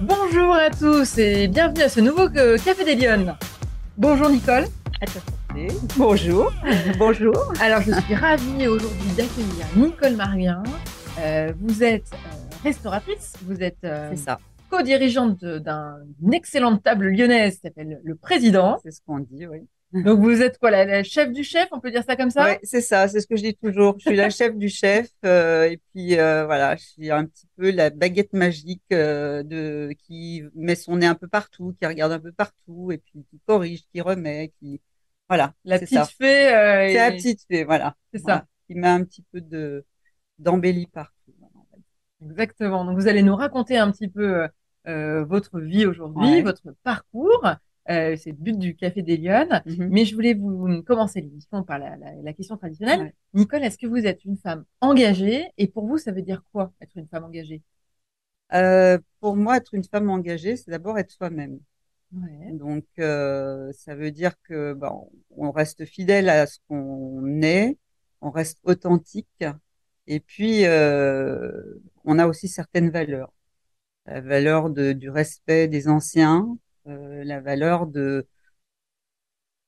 Bonjour à tous et bienvenue à ce nouveau euh, Café des Lyonnes. Bonjour Nicole. Bonjour. Bonjour. Alors je suis ravie aujourd'hui d'accueillir Nicole Marien. Euh, vous êtes euh, restauratrice, vous êtes ça. co-dirigeante d'une excellente table lyonnaise qui s'appelle Le Président. C'est ce qu'on dit, oui. Donc vous êtes quoi, la, la chef du chef, on peut dire ça comme ça? Ouais, c'est ça, c'est ce que je dis toujours. Je suis la chef du chef, euh, et puis euh, voilà, je suis un petit peu la baguette magique euh, de qui met son nez un peu partout, qui regarde un peu partout, et puis qui corrige, qui remet, qui voilà, La c'est petite ça. fée. C'est la et- petite fée, voilà, C'est ça. Qui met un petit peu de d'embellie partout. Exactement. Donc vous allez nous raconter un petit peu votre vie aujourd'hui, Ouais. votre parcours. Euh, c'est le but du Café des Lyonnes. Mhm. Mais je voulais vous commencer l'émission par la, la- la question traditionnelle. Ouais. Nicole, est-ce que vous êtes une femme engagée Et pour vous, ça veut dire quoi être une femme engagée? Euh, pour moi, être une femme engagée, c'est d'abord être soi-même. Ouais. Donc, euh, ça veut dire que bon, on reste fidèle à ce qu'on est, on reste authentique, et puis euh, on a aussi certaines valeurs. La valeur de, du respect des anciens, la valeur de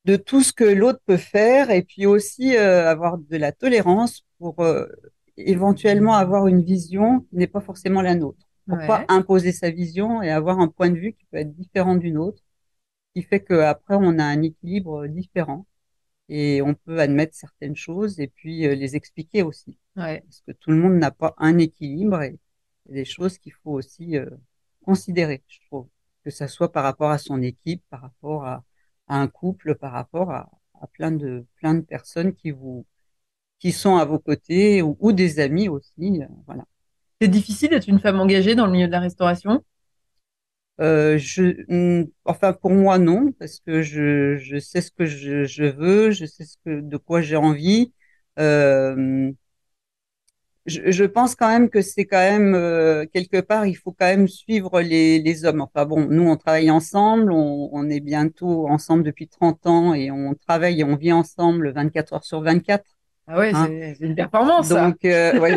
de tout ce que l'autre peut faire, et puis aussi euh, avoir de la tolérance pour euh, éventuellement avoir une vision qui n'est pas forcément la nôtre. Pourquoi Ouais. imposer sa vision et avoir un point de vue qui peut être différent d'une autre, qui fait qu'après on a un équilibre différent et on peut admettre certaines choses et puis euh, les expliquer aussi. Ouais. Parce que tout le monde n'a pas un équilibre et des choses qu'il faut aussi euh, considérer, je trouve. Que ça soit par rapport à son équipe, par rapport à, à un couple, par rapport à, à plein de plein de personnes qui vous qui sont à vos côtés ou, ou des amis aussi, euh, voilà. C'est difficile d'être une femme engagée dans le milieu de la restauration? Euh, je, hum, enfin pour moi non, parce que je, je sais ce que je, je veux, je sais ce que de quoi j'ai envie. Euh, je, je pense quand même que c'est quand même euh, quelque part il faut quand même suivre les, les hommes. Enfin bon, nous on travaille ensemble, on, on est bientôt ensemble depuis 30 ans et on travaille et on vit ensemble 24 heures sur 24. Ah ouais, Hein. c'est une performance. Donc euh, ouais,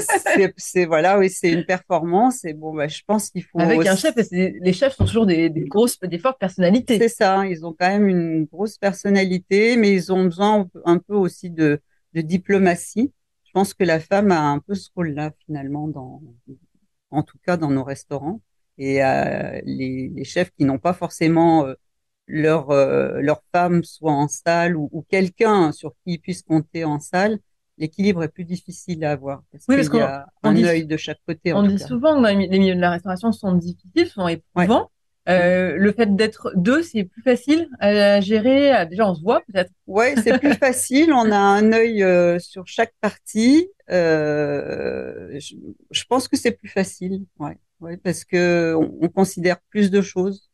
c'est voilà, oui c'est une performance et bon bah je pense qu'il faut Avec un chef, les chefs sont toujours des, des grosses, des fortes personnalités. C'est ça, ils ont quand même une grosse personnalité, mais ils ont besoin un peu aussi de, de diplomatie. Je pense que la femme a un peu ce rôle-là finalement dans, en tout cas dans nos restaurants. Et euh, les, les chefs qui n'ont pas forcément euh, leur euh, leur femme soit en salle ou, ou quelqu'un sur qui ils puissent compter en salle, l'équilibre est plus difficile à avoir parce Oui, parce qu'il y a on un dit- œil de chaque côté. en On tout dit cas. souvent que les milieux de la restauration sont difficiles, sont éprouvants. Euh, le fait d'être deux, c'est plus facile à gérer. À- Déjà, on se voit peut-être. Ouais, c'est plus facile. On a un œil euh, sur chaque partie. Euh, je, je pense que c'est plus facile. Ouais, ouais, parce que on, on considère plus de choses,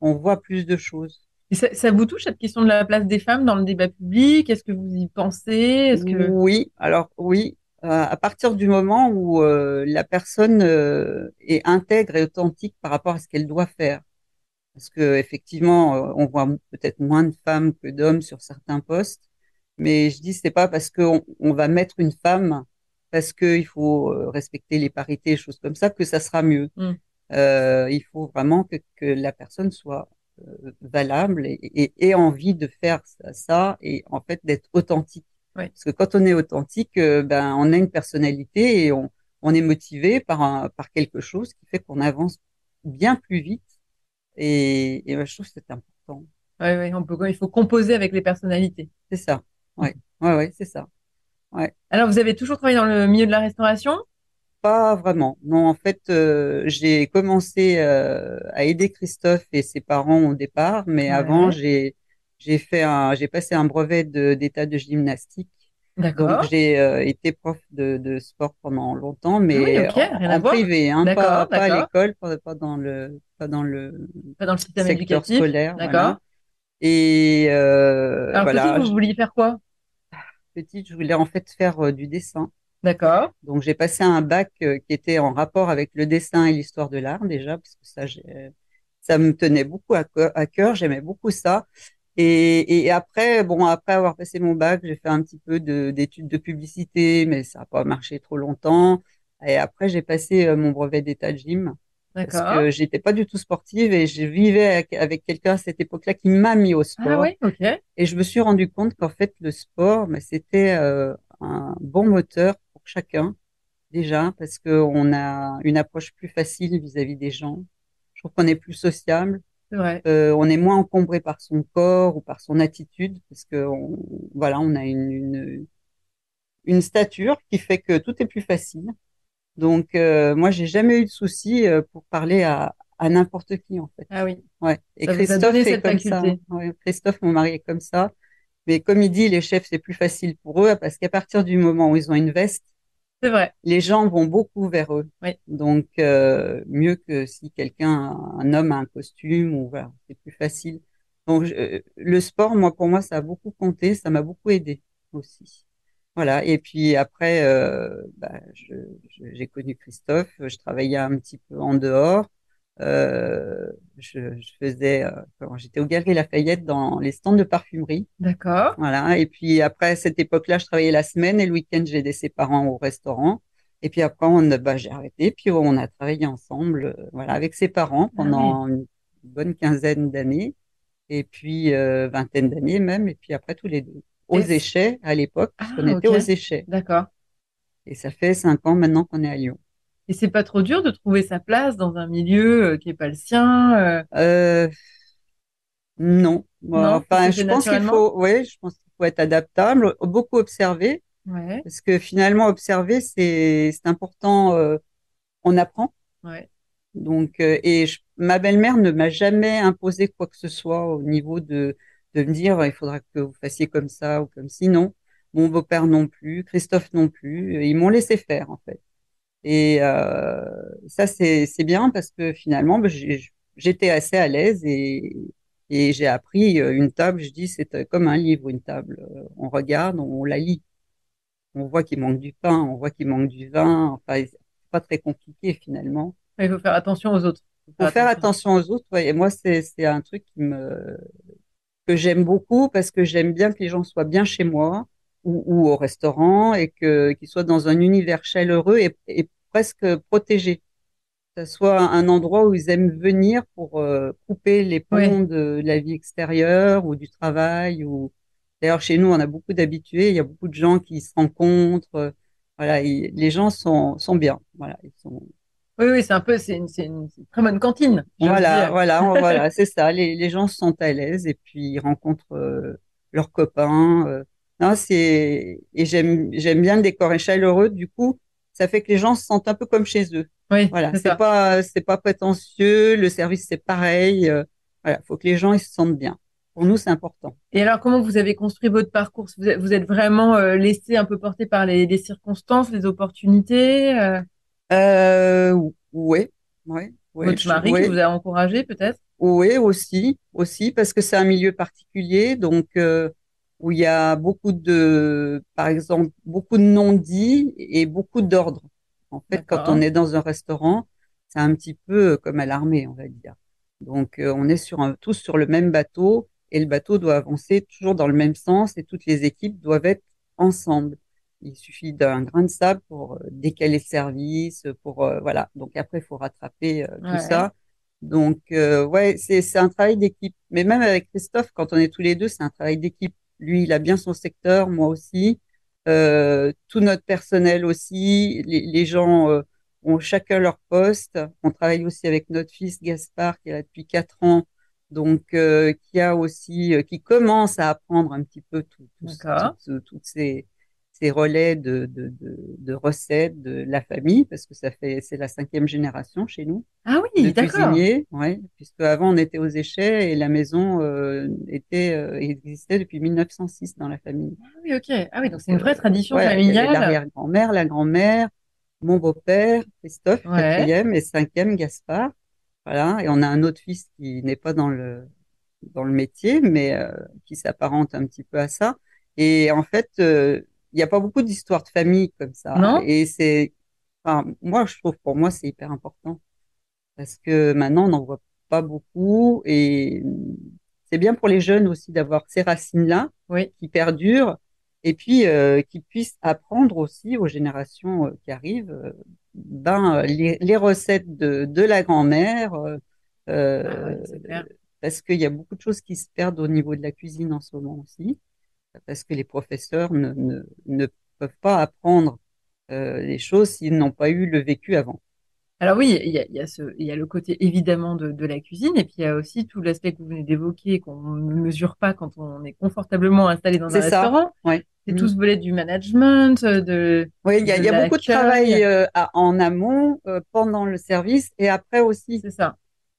on voit plus de choses. Et ça, ça vous touche cette question de la place des femmes dans le débat public? Est-ce que vous y pensez? Est-ce que Oui, alors oui, euh, à partir du moment où euh, la personne euh, est intègre et authentique par rapport à ce qu'elle doit faire. Parce que effectivement, euh, on voit peut-être moins de femmes que d'hommes sur certains postes, mais je dis c'est pas parce qu'on on va mettre une femme parce qu'il faut euh, respecter les parités, choses comme ça, que ça sera mieux. Mm. Euh, il faut vraiment que, que la personne soit euh, valable et, et, et envie de faire ça, ça et en fait d'être authentique. Ouais. Parce que quand on est authentique, euh, ben on a une personnalité et on, on est motivé par un, par quelque chose qui fait qu'on avance bien plus vite. Et, et ben, je trouve que c'est important. Ouais, ouais, on peut, il faut composer avec les personnalités. C'est ça. Ouais, ouais, ouais, c'est ça. Alors, vous avez toujours travaillé dans le milieu de la restauration? Pas vraiment. Non, en fait, euh, j'ai commencé euh, à aider Christophe et ses parents au départ, mais Ouais. avant, j'ai j'ai fait un, j'ai passé un brevet d'état de gymnastique. D'accord. Donc j'ai euh, été prof de, de sport pendant longtemps, mais Ah oui, en, privé, hein, pas, pas à l'école, pas, pas dans le pas dans le Pas dans le système secteur éducatif. scolaire. D'accord. voilà. Et euh, Alors, voilà, petit, vous vouliez faire quoi? Petite, je voulais en fait faire euh, du dessin. D'accord. Donc j'ai passé un bac euh, qui était en rapport avec le dessin et l'histoire de l'art déjà, parce que ça, ça me tenait beaucoup à à cœur, j'aimais beaucoup ça. Et, et après, bon, après avoir passé mon bac, j'ai fait un petit peu de- d'études de publicité, mais ça n'a pas marché trop longtemps. Et après, j'ai passé euh, mon brevet d'état de gym. Parce que j'étais pas du tout sportive et je vivais avec, quelqu'un à cette époque-là qui m'a mis au sport. Ah oui, ok. Et je me suis rendu compte qu'en fait, le sport, mais c'était euh, un bon moteur pour chacun, déjà, parce qu'on a une approche plus facile vis-à-vis des gens. Je trouve qu'on est plus sociable. Euh, on est moins encombré par son corps ou par son attitude, parce que on, voilà, on a une, une, une stature qui fait que tout est plus facile. Donc, euh, moi, j'ai jamais eu de souci euh, pour parler à, à n'importe qui, en fait. Ah oui. Ouais. Et Christophe est comme ça. Ouais, Christophe, mon mari, est comme ça. Mais comme il dit, les chefs, c'est plus facile pour eux parce qu'à partir du moment où ils ont une veste, c'est vrai. Les gens vont beaucoup vers eux. Oui. Donc, euh, mieux que si quelqu'un, un homme a un costume ou voilà, c'est plus facile. Donc, le sport, moi, pour moi, ça a beaucoup compté, ça m'a beaucoup aidé aussi. Voilà. Et puis après, euh, bah, j'ai connu Christophe. Je travaillais un petit peu en dehors. Euh, je, je, faisais, euh, j'étais au Galerie Lafayette dans les stands de parfumerie. D'accord. Voilà. Et puis après cette époque-là, je travaillais la semaine et le week-end, j'aidais ses parents au restaurant. Et puis après, on, bah, j'ai arrêté. Puis on a travaillé ensemble, euh, voilà, avec ses parents ah pendant une bonne quinzaine d'années. Et puis euh, vingtaine d'années même. Et puis après tous les deux aux échets à l'époque, ah, on était aux échets. D'accord. Et ça fait cinq ans maintenant qu'on est à Lyon. Et c'est pas trop dur de trouver sa place dans un milieu euh, qui est pas le sien euh... euh non. enfin, je pense qu'il faut, oui, je pense qu'il faut être adaptable, beaucoup observer. Ouais. Parce que finalement, observer, c'est c'est important. Euh, on apprend. Ouais. Donc, euh, et ma belle-mère ne m'a jamais imposé quoi que ce soit au niveau de de me dire il faudra que vous fassiez comme ça ou comme si non. Mon beau-père non plus, Christophe non plus. Ils m'ont laissé faire en fait. Et euh, ça c'est bien parce que finalement bah, j'étais assez à l'aise et et j'ai appris euh, une table. Je dis c'est euh, comme un livre une table. On regarde, on, la lit. On voit qu'il manque du pain, on voit qu'il manque du vin. Enfin c'est pas très compliqué finalement. Il faut faire attention aux autres. Il faut faire attention aux autres. Ouais. Et moi c'est c'est un truc qui me que j'aime beaucoup parce que j'aime bien que les gens soient bien chez moi ou, ou au restaurant et que qu'ils soient dans un univers chaleureux et, et presque protégé. Que ce soit un endroit où ils aiment venir pour euh, couper les ponts de, la vie extérieure ou du travail. Ou d'ailleurs chez nous on a beaucoup d'habitués. Il y a beaucoup de gens qui se rencontrent. Voilà, les gens sont sont bien. Voilà, ils sont oui, oui, c'est un peu, c'est une, une, très bonne cantine. Voilà, voilà, voilà, c'est ça. Les, les, gens sont à l'aise et puis ils rencontrent euh, leurs copains. Euh. Non, c'est et j'aime j'aime bien le décor est chaleureux. Du coup, ça fait que les gens se sentent un peu comme chez eux. Oui, voilà, c'est pas c'est pas prétentieux. Le service c'est pareil. Euh, voilà, faut que les gens ils se sentent bien. Pour nous, c'est important. Et alors, comment vous avez construit votre parcours? Vous êtes, vous êtes vraiment laissé un peu porté par les, les circonstances, les opportunités euh, ouais, ouais, ouais. Votre mari qui vous a encouragé peut-être? Oui, aussi, aussi parce que c'est un milieu particulier, donc euh, où il y a beaucoup de, par exemple, beaucoup de non-dits et beaucoup d'ordres. En fait, quand on est dans un restaurant, c'est un petit peu comme à l'armée, on va dire. Donc, euh, on est sur un, tous sur le même bateau et le bateau doit avancer toujours dans le même sens et toutes les équipes doivent être ensemble. Il suffit d'un grain de sable pour euh, décaler le service, pour euh, voilà. Donc après, il faut rattraper euh, tout ça. Donc ouais, c'est c'est un travail d'équipe. Mais même avec Christophe, quand on est tous les deux, c'est un travail d'équipe. Lui, il a bien son secteur, moi aussi. tout notre personnel aussi. Les, les gens ont chacun leur poste. On travaille aussi avec notre fils Gaspard qui est là depuis quatre ans, donc qui a aussi, qui commence à apprendre un petit peu tout, tout, toutes ces ces relais de, de, de, de, recettes de la famille, parce que ça fait c'est la cinquième génération chez nous. Ah oui, d'accord. Ouais, puisque avant on était aux échets et la maison euh, était euh, existait depuis 1906 dans la famille. Ah oui, ok. Ah oui, donc c'est une vraie tradition familiale. L'arrière-grand-mère, la grand-mère, mon beau-père, Christophe, quatrième et cinquième Gaspard. Voilà, et on a un autre fils qui n'est pas dans le dans le métier, mais euh, qui s'apparente un petit peu à ça. Et en fait, il n'y a pas beaucoup d'histoires de famille comme ça. Non. Et c'est, enfin, moi, je trouve, pour moi, c'est hyper important. Parce que maintenant, on n'en voit pas beaucoup et c'est bien pour les jeunes aussi d'avoir ces racines-là oui. qui perdurent et puis euh, qui puissent apprendre aussi aux générations euh, qui arrivent euh, ben, les, recettes de, de la grand-mère, Ah parce qu'il y a beaucoup de choses qui se perdent au niveau de la cuisine en ce moment aussi, parce que les professeurs ne, ne, ne peuvent pas apprendre les choses s'ils n'ont pas eu le vécu avant. Alors oui, il y a, il y a, ce, il y a le côté évidemment de, de, la cuisine, et puis il y a aussi tout l'aspect que vous venez d'évoquer, qu'on ne mesure pas quand on est confortablement installé dans un ça. restaurant. Ouais. C'est tout ce volet du management, de. Oui, il y a, il y a beaucoup de travail euh, à, en amont, euh, pendant le service et après aussi. C'est ça.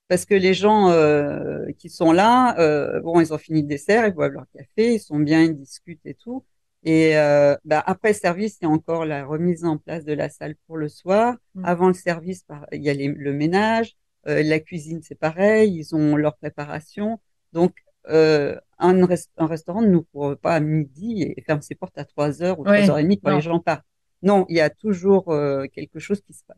Parce que les gens euh, qui sont là, euh, bon, ils ont fini le dessert, ils boivent leur café, ils sont bien, ils discutent et tout. Et euh, bah, après le service, il y a encore la remise en place de la salle pour le soir. Mm. Avant le service, il y a les, le ménage, euh, la cuisine, c'est pareil, ils ont leur préparation. Donc, euh, un, rest un, restaurant ne nous couvre pas à midi et ferme ses portes à 3 heures ou 3 Ouais, heures et demie quand non. les gens partent. Non, il y a toujours euh, quelque chose qui se passe.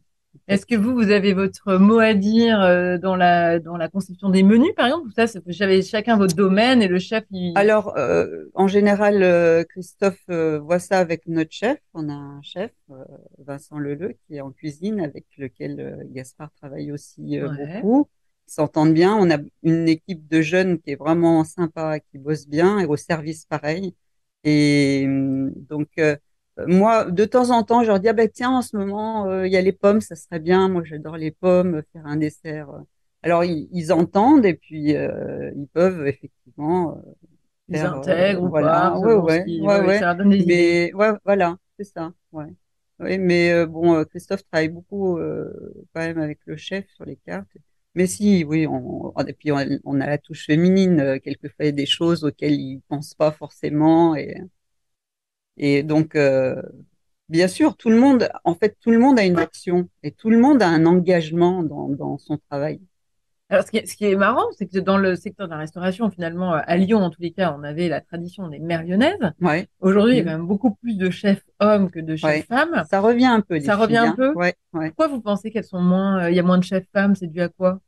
Est-ce que vous, vous avez votre mot à dire euh, dans la dans la conception des menus, par exemple? Ou ça, j'avais chacun votre domaine et le chef, il... Alors, euh, en général, euh, Christophe euh, voit ça avec notre chef. On a un chef, Vincent Leleu, qui est en cuisine, avec lequel Gaspard travaille aussi Ouais. beaucoup. Ils s'entendent bien. On a une équipe de jeunes qui est vraiment sympa, qui bosse bien, et au service pareil. Et hum, donc, moi, de temps en temps, je leur dis, ah ben tiens, en ce moment, euh, il y a les pommes, ça serait bien. Moi, j'adore les pommes, faire un dessert. euh. Alors, ils, ils entendent et puis euh, ils peuvent effectivement euh, ils faire, euh, intègrent ou voilà, pas, ouais, ouais, qui- ça idées. Mais ouais, voilà, c'est ça, ouais. Oui, mais euh, bon, euh, Christophe travaille beaucoup euh, quand même avec le chef sur les cartes. Mais si, oui, on, et puis on, on a la touche féminine, euh, quelquefois il y a des choses auxquelles ils pensent pas forcément et et donc euh, bien sûr, tout le monde, en fait, tout le monde a une action et tout le monde a un engagement dans dans son travail. Alors, ce qui est, ce qui est marrant, c'est que dans le secteur de la restauration, finalement, euh, à Lyon, en tous les cas, on avait la tradition des mères lyonnaises. Ouais, Aujourd'hui, il y a Mhm. quand même beaucoup plus de chefs hommes que de chefs Ouais. femmes. ça revient un peu. Ça revient un hein. peu Ouais. Pourquoi vous pensez qu'elles sont moins, euh, il y a moins de chefs femmes? C'est dû à quoi?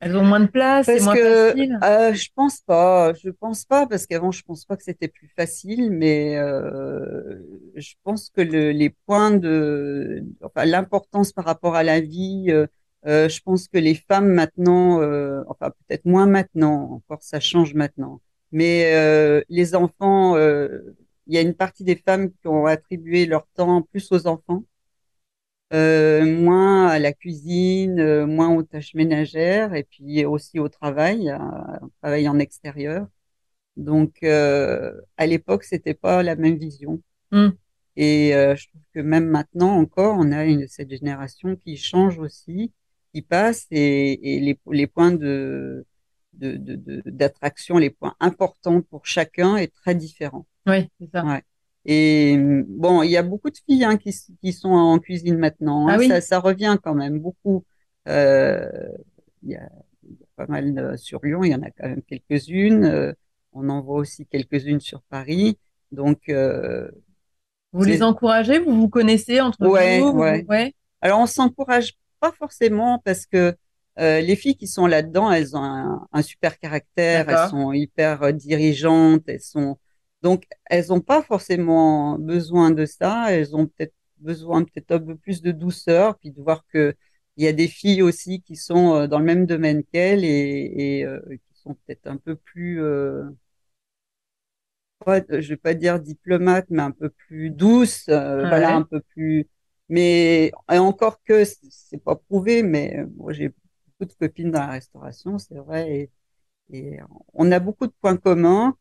Elles ont moins de place, c'est Parce moins que facile? euh, je pense pas, je pense pas parce qu'avant je pense pas que c'était plus facile, mais euh, je pense que le, les points de, enfin l'importance par rapport à la vie, euh, euh, je pense que les femmes maintenant, euh, enfin peut-être moins maintenant, encore ça change maintenant, mais euh, les enfants, euh, il y a une partie des femmes qui ont attribué leur temps plus aux enfants euh, moins à la cuisine, euh, moins aux tâches ménagères et puis aussi au travail, au travail en extérieur. Donc, euh, à l'époque, c'était pas la même vision. Hmm. Et euh, je trouve que même maintenant encore, on a une, cette génération qui change aussi, qui passe et, et les, les points de, de, de, de- d'attraction, les points importants pour chacun est très différent. Oui, c'est ça. Ouais. Et bon, il y a beaucoup de filles hein, qui, qui sont en cuisine maintenant. hein. Ah oui? Ça, ça revient quand même beaucoup. Euh, il y a, il y a pas mal de- sur Lyon, il y en a quand même quelques-unes. Euh, on en voit aussi quelques-unes sur Paris. Donc, euh, Vous les encouragez? Vous vous connaissez entre Ouais, vous? Vous- ouais. ouais. alors on s'encourage pas forcément parce que euh, les filles qui sont là-dedans, elles ont un, un super caractère, elles sont hyper euh, dirigeantes, elles sont donc elles ont pas forcément besoin de ça, elles ont peut-être besoin peut-être un peu plus de douceur, puis de voir que il y a des filles aussi qui sont euh, dans le même domaine qu'elles et, et euh, qui sont peut-être un peu plus euh, pas, je vais pas dire diplomate, mais un peu plus douce, euh, voilà, un peu plus. Mais et encore que c'est pas prouvé, mais euh, moi j'ai beaucoup de copines dans la restauration, c'est vrai, et, et on a beaucoup de points communs,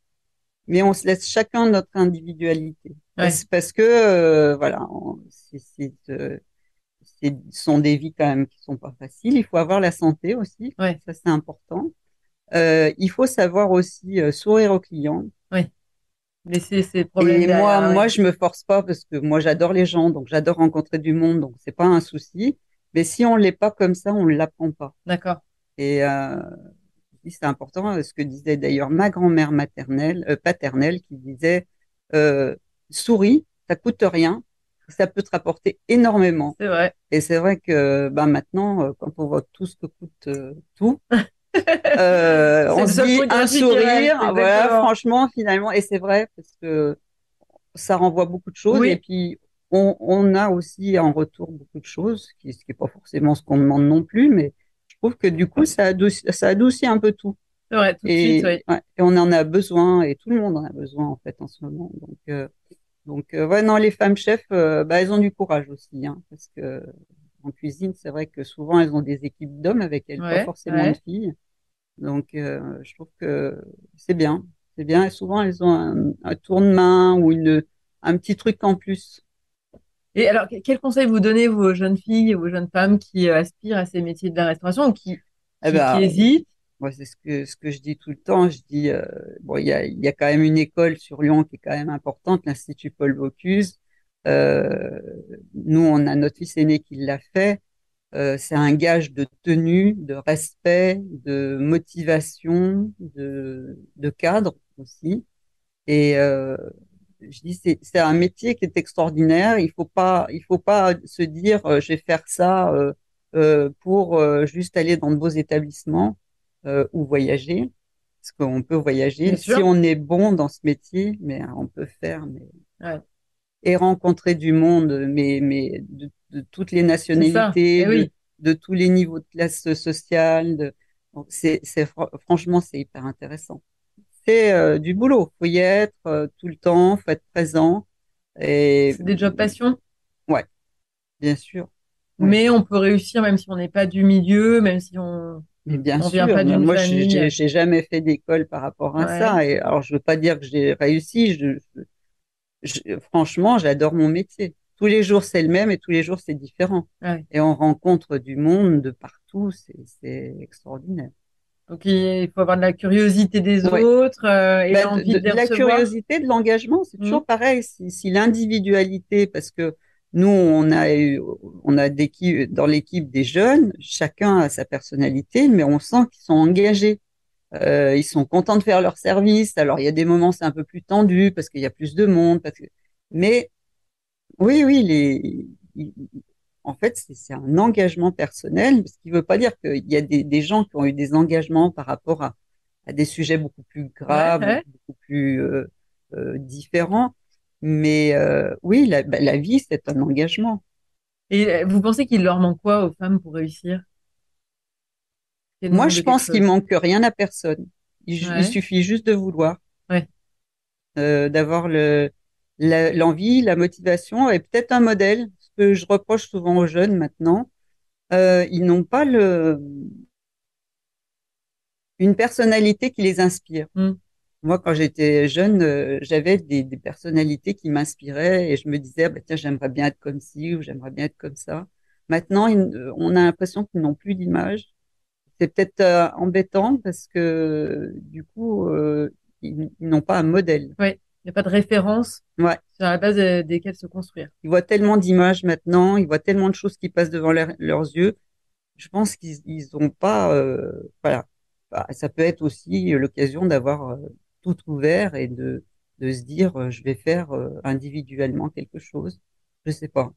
mais on se laisse chacun notre individualité. Ouais. Parce, que euh, voilà, c'est euh, c'est- ce sont des vies quand même qui sont pas faciles. Il faut avoir la santé aussi, Ouais. ça c'est important. Euh, il faut savoir aussi euh, sourire aux clients. Laisser ces problèmes Et moi, ouais. moi, je me force pas parce que moi, j'adore les gens, donc j'adore rencontrer du monde, donc c'est pas un souci. Mais si on l'est pas comme ça, on l'apprend pas. D'accord. Et euh, c'est important, euh, ce que disait d'ailleurs ma grand-mère maternelle, euh, paternelle, qui disait euh, souris, ça coûte rien, ça peut te rapporter énormément. C'est vrai. Et c'est vrai que bah maintenant, quand on voit tout ce que coûte euh, tout, euh, on se dit un sourire, voilà, exactement. franchement, finalement, et c'est vrai parce que ça renvoie beaucoup de choses Oui. et puis on, a aussi en retour beaucoup de choses, ce qui n'est pas forcément ce qu'on demande non plus, mais trouve que du coup, ça adoucit, ça adoucit un peu tout. Ouais, tout et, de suite, et, on en a besoin, et tout le monde en a besoin en fait en ce moment. Donc, euh, donc euh, ouais, non, les femmes chefs, euh, bah, elles ont du courage aussi, hein, parce que en cuisine, c'est vrai que souvent elles ont des équipes d'hommes avec elles, pas forcément de filles. Donc, je trouve que c'est bien, c'est bien. Et souvent, elles ont un, un tourne-main ou une, un petit truc en plus. Et alors, quel conseil vous donnez, vos jeunes filles, vos jeunes femmes qui euh, aspirent à ces métiers de la restauration ou qui, eh ben, hésitent? Moi, c'est ce que, ce que je dis tout le temps. Je dis, euh, bon, il y a, y a quand même une école sur Lyon qui est quand même importante, l'Institut Paul Bocuse. Euh, nous, on a notre fils aîné qui l'a fait. Euh, c'est un gage de tenue, de respect, de motivation, de, de cadre aussi. Et je dis c'est c'est un métier qui est extraordinaire. Il faut pas il faut pas se dire euh, je vais faire ça euh, euh, pour juste aller dans de beaux établissements ou voyager parce qu'on peut voyager si on est bon dans ce métier, mais on peut faire mais et rencontrer du monde mais mais de, toutes les nationalités, eh de, tous les niveaux de classe sociale. De... c'est c'est franchement c'est hyper intéressant. Euh, du boulot. Faut y être euh, tout le temps, faut être présent. Et c'est des jobs passion? Ouais, bien sûr. Mais on peut réussir même si on n'est pas du milieu, même si on. Mais bien sûr. Vient pas moi, j'ai, j'ai jamais fait d'école par rapport à ça. Et alors, je veux pas dire que j'ai réussi. Je, franchement, j'adore mon métier. Tous les jours, c'est le même et tous les jours, c'est différent. Et on rencontre du monde de partout. c'est extraordinaire. Donc il faut avoir de la curiosité des autres euh, et bah, l'envie de, de, de, la curiosité, de l'engagement, c'est toujours mmh. pareil. Si, si l'individualité, parce que nous on a eu, on a des, dans l'équipe des jeunes, chacun a sa personnalité, mais on sent qu'ils sont engagés. Euh, ils sont contents de faire leur service. Alors il y a des moments c'est un peu plus tendu parce qu'il y a plus de monde, parce que... mais oui oui les en fait, c'est un engagement personnel, ce qui ne veut pas dire qu'il y a des, gens qui ont eu des engagements par rapport à, des sujets beaucoup plus graves, beaucoup plus euh, euh, différents. Mais euh, oui, bah, la, vie, c'est un engagement. Et vous pensez qu'il leur manque quoi aux femmes pour réussir? Moi, je pense qu'il manque rien à personne. Il, suffit juste de vouloir, d'avoir l'envie, la motivation et peut-être un modèle que je reproche souvent aux jeunes maintenant, euh, ils n'ont pas le une personnalité qui les inspire. Mm. Moi, quand j'étais jeune, euh, j'avais des, des, personnalités qui m'inspiraient et je me disais, ah, bah, tiens, j'aimerais bien être comme ci ou j'aimerais bien être comme ça. Maintenant, on a l'impression qu'ils n'ont plus d'image. C'est peut-être euh, embêtant parce que du coup, euh, ils, n'ont pas un modèle. Oui. Il n'y a pas de référence ouais. sur la base desquelles se construire. Ils voient tellement d'images maintenant, ils voient tellement de choses qui passent devant leurs yeux. Je pense qu'ils n'ont pas, euh, voilà. Bah, ça peut être aussi l'occasion d'avoir euh, tout ouvert et de, de se dire, euh, je vais faire individuellement quelque chose. Je sais pas.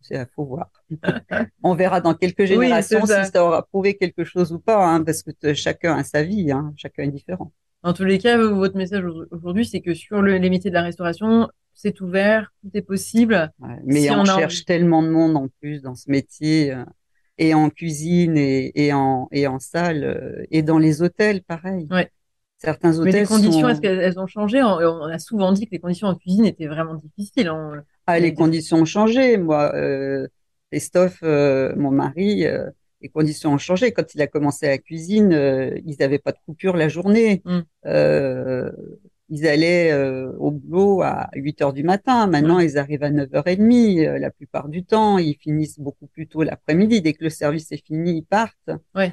C'est à faut voir. On verra dans quelques générations si ça aura prouvé quelque chose ou pas, hein, parce que chacun a sa vie, hein, chacun est différent. En tous les cas, votre message aujourd'hui, c'est que sur le, les métiers de la restauration, c'est ouvert, tout est possible. mais on, cherche tellement de monde en plus dans ce métier, euh, et en cuisine, et, et, en, et en salle, euh, et dans les hôtels, pareil. Ouais. Certains hôtels. Mais les conditions, est-ce qu'elles ont changé? On, a souvent dit que les conditions en cuisine étaient vraiment difficiles. Hein. Ah, les conditions ont changé. Moi, euh, Christophe, euh, mon mari, les conditions ont changé. Quand il a commencé la cuisine, euh, ils n'avaient pas de coupure la journée. Mm. Euh, ils allaient euh, au boulot à 8 heures du matin. Maintenant, mm. ils arrivent à 9h30 la plupart du temps. Ils finissent beaucoup plus tôt l'après-midi. Dès que le service est fini, ils partent. Ouais.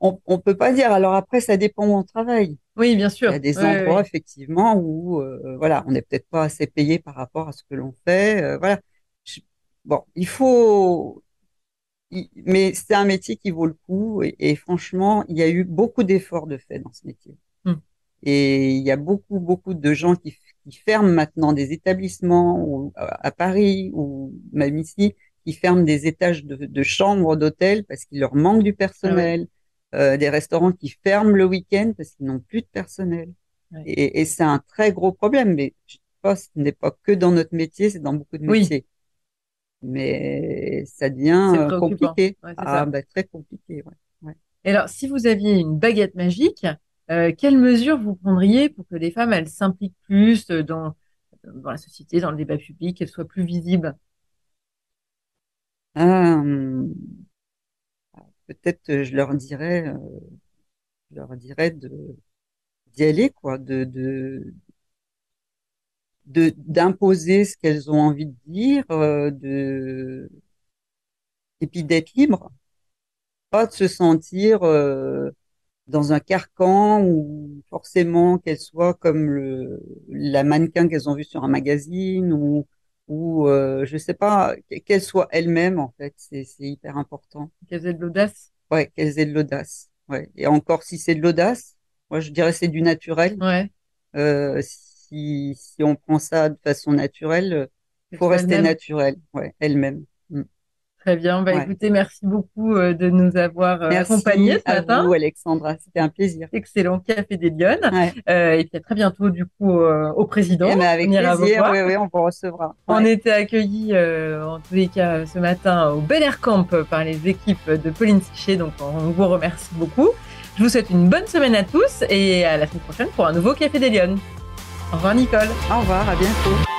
on, on peut pas dire. Alors après, ça dépend où on travaille. Oui, bien sûr. Il y a des endroits effectivement où, voilà, on n'est peut-être pas assez payé par rapport à ce que l'on fait. voilà. Bon, il faut, mais c'est un métier qui vaut le coup et, franchement, il y a eu beaucoup d'efforts de fait dans ce métier. Hmm. Et il y a beaucoup, beaucoup de gens qui, ferment maintenant des établissements ou, à Paris ou même ici, qui ferment des étages de, chambres d'hôtel parce qu'il leur manque du personnel, ah euh, des restaurants qui ferment le week-end parce qu'ils n'ont plus de personnel. Et, et c'est un très gros problème. Mais pas, ce n'est pas que dans notre métier, c'est dans beaucoup de Oui. Mais ça devient euh, compliqué. Ouais, Ah, bah, très compliqué, ouais. Et alors, si vous aviez une baguette magique, euh, quelles mesures vous prendriez pour que les femmes, elles s'impliquent plus euh, dans, dans la société, dans le débat public, qu'elles soient plus visibles? Euh, peut-être euh, je leur dirais, euh, je leur dirais de d'y aller, quoi, de, de, de, d'imposer ce qu'elles ont envie de dire, euh, de, et puis d'être libre, pas de se sentir euh, dans un carcan ou forcément qu'elles soient comme le, la mannequin qu'elles ont vue sur un magazine ou, ou euh, je sais pas, qu'elles soient elles-mêmes en fait, c'est, c'est hyper important. Qu'elles aient de l'audace? Ouais, qu'elles aient de l'audace. Ouais. Et encore, si c'est de l'audace, moi je dirais c'est du naturel. Ouais, Euh, si, si on prend ça de façon naturelle, euh, qu'elles faut rester naturel, ouais, elle-même. Mm. Très bien. Bah, Ouais. écoutez, merci beaucoup euh, de nous avoir euh, Merci accompagnés ce matin. vous, Alexandra. C'était un plaisir. Excellent Café des Lyonnes. Ouais. Euh, et puis à très bientôt, du coup, euh, au président. Eh ben, avec On plaisir. Oui, oui, on vous recevra. On était accueillis, euh, en tous les cas, ce matin au Bel Air Camp par les équipes de Pauline Sichet. Donc, on vous remercie beaucoup. Je vous souhaite une bonne semaine à tous et à la semaine prochaine pour un nouveau Café des Lyonnes. Au revoir, Nicole. Au revoir, à bientôt.